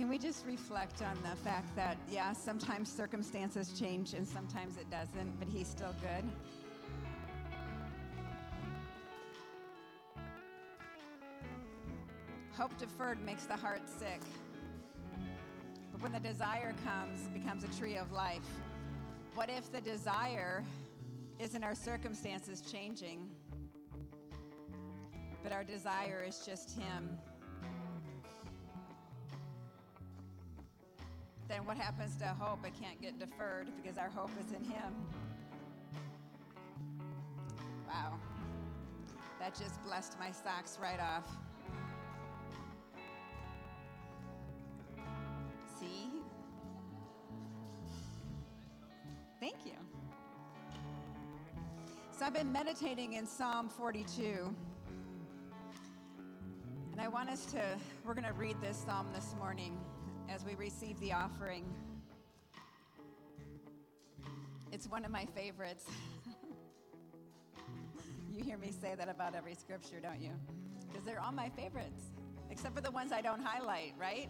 Can we just reflect on the fact that, yeah, sometimes circumstances change and sometimes it doesn't, but He's still good? Hope deferred makes the heart sick. But when the desire comes, it becomes a tree of life. What if the desire isn't our circumstances changing, but our desire is just Him? Then what happens to hope? It can't get deferred because our hope is in Him. Wow. That just blessed my socks right off. See? Thank you. So I've been meditating in Psalm 42. And I want us to, we're going to read this psalm this morning as we receive the offering. It's one of my favorites. you hear me say that about every scripture, don't you? Because they're all my favorites, except for the ones I don't highlight, right?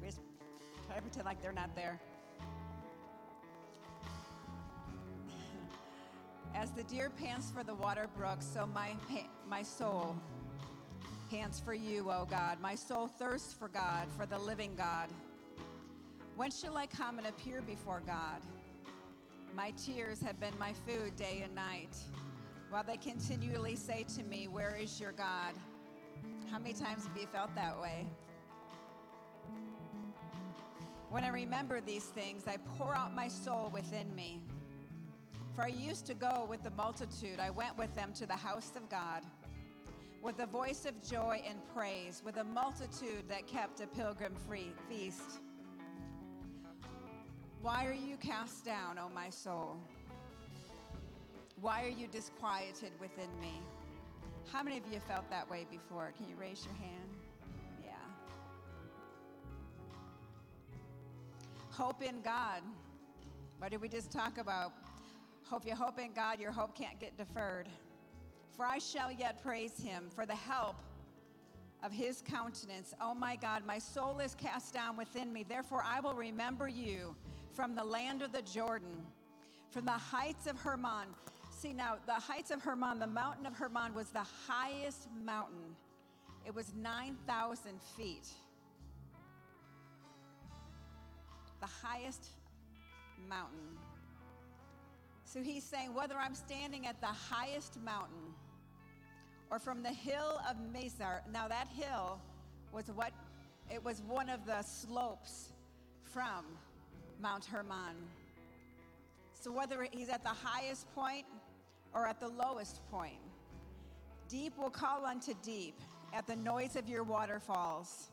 We just try to pretend like they're not there. As the deer pants for the water brook, so my, my soul pants for you, O God. My soul thirsts for God, for the living God. When shall I come and appear before God? My tears have been my food day and night, while they continually say to me, Where is your God? How many times have you felt that way? When I remember these things, I pour out my soul within me. For I used to go with the multitude, I went with them to the house of God, with a voice of joy and praise, with a multitude that kept a pilgrim free feast. Why are you cast down, O my soul? Why are you disquieted within me? How many of you felt that way before? Can you raise your hand? Yeah. Hope in God. What did we just talk about? Hope you hope in God, your hope can't get deferred. For I shall yet praise him for the help of his countenance. Oh my God, my soul is cast down within me. Therefore, I will remember you from the land of the Jordan, from the heights of Hermon. See, now, the heights of Hermon, the mountain of Hermon was the highest mountain, it was 9,000 feet. The highest mountain. So he's saying, whether I'm standing at the highest mountain or from the hill of Mizar, now that hill was what, it was one of the slopes from Mount Hermon. So whether he's at the highest point or at the lowest point, deep will call unto deep at the noise of your waterfalls.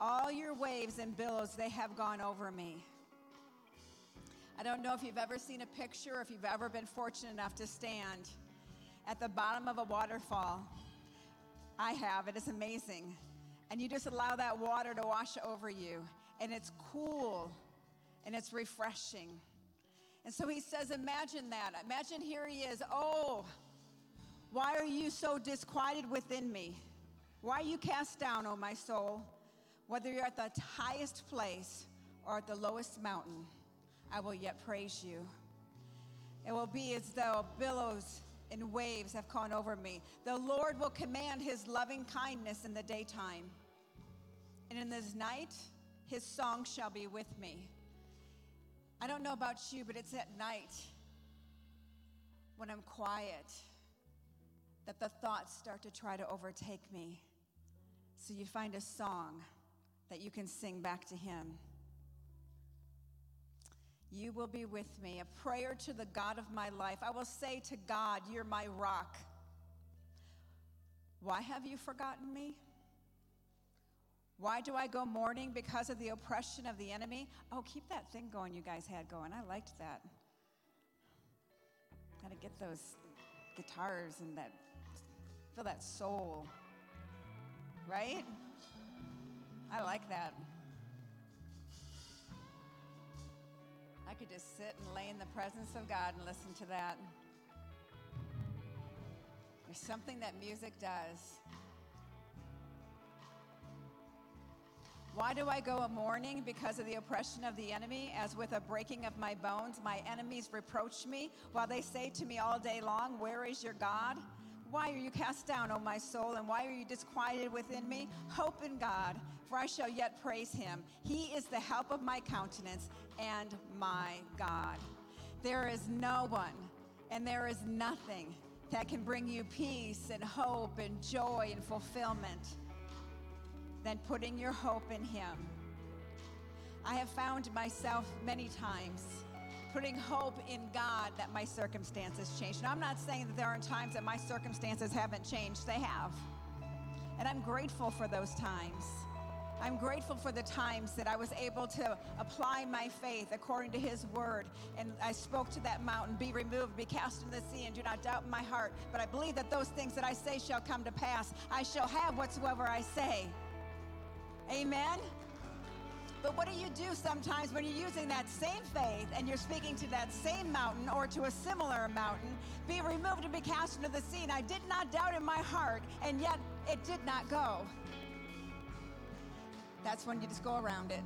All your waves and billows, they have gone over me. I don't know if you've ever seen a picture or if you've ever been fortunate enough to stand at the bottom of a waterfall. I have, it is amazing. And you just allow that water to wash over you, and it's cool and it's refreshing. And so he says, Imagine that. Imagine here he is. Oh, why are you so disquieted within me? Why are you cast down, oh my soul? Whether you're at the highest place or at the lowest mountain. I will yet praise you. It will be as though billows and waves have gone over me. The Lord will command his loving kindness in the daytime, and in this night, his song shall be with me. I don't know about you, but it's at night when I'm quiet that the thoughts start to try to overtake me. So you find a song that you can sing back to him. You will be with me. A prayer to the God of my life. I will say to God, You're my rock. Why have you forgotten me? Why do I go mourning because of the oppression of the enemy? Oh, keep that thing going you guys had going. I liked that. Got to get those guitars and that, feel that soul. Right? I like that. I could just sit and lay in the presence of God and listen to that. There's something that music does. Why do I go a mourning because of the oppression of the enemy, as with a breaking of my bones? My enemies reproach me, while they say to me all day long, Where is your God? Why are you cast down, O my soul, and why are you disquieted within me? Hope in God, for I shall yet praise him. He is the help of my countenance and my God. There is no one and there is nothing that can bring you peace and hope and joy and fulfillment than putting your hope in Him. I have found myself many times putting hope in God that my circumstances change. Now, I'm not saying that there aren't times that my circumstances haven't changed, they have. And I'm grateful for those times. I'm grateful for the times that I was able to apply my faith according to His word. And I spoke to that mountain, be removed, be cast into the sea, and do not doubt in my heart. But I believe that those things that I say shall come to pass. I shall have whatsoever I say. Amen? But what do you do sometimes when you're using that same faith and you're speaking to that same mountain or to a similar mountain? Be removed and be cast into the sea. And I did not doubt in my heart, and yet it did not go. That's when you just go around it.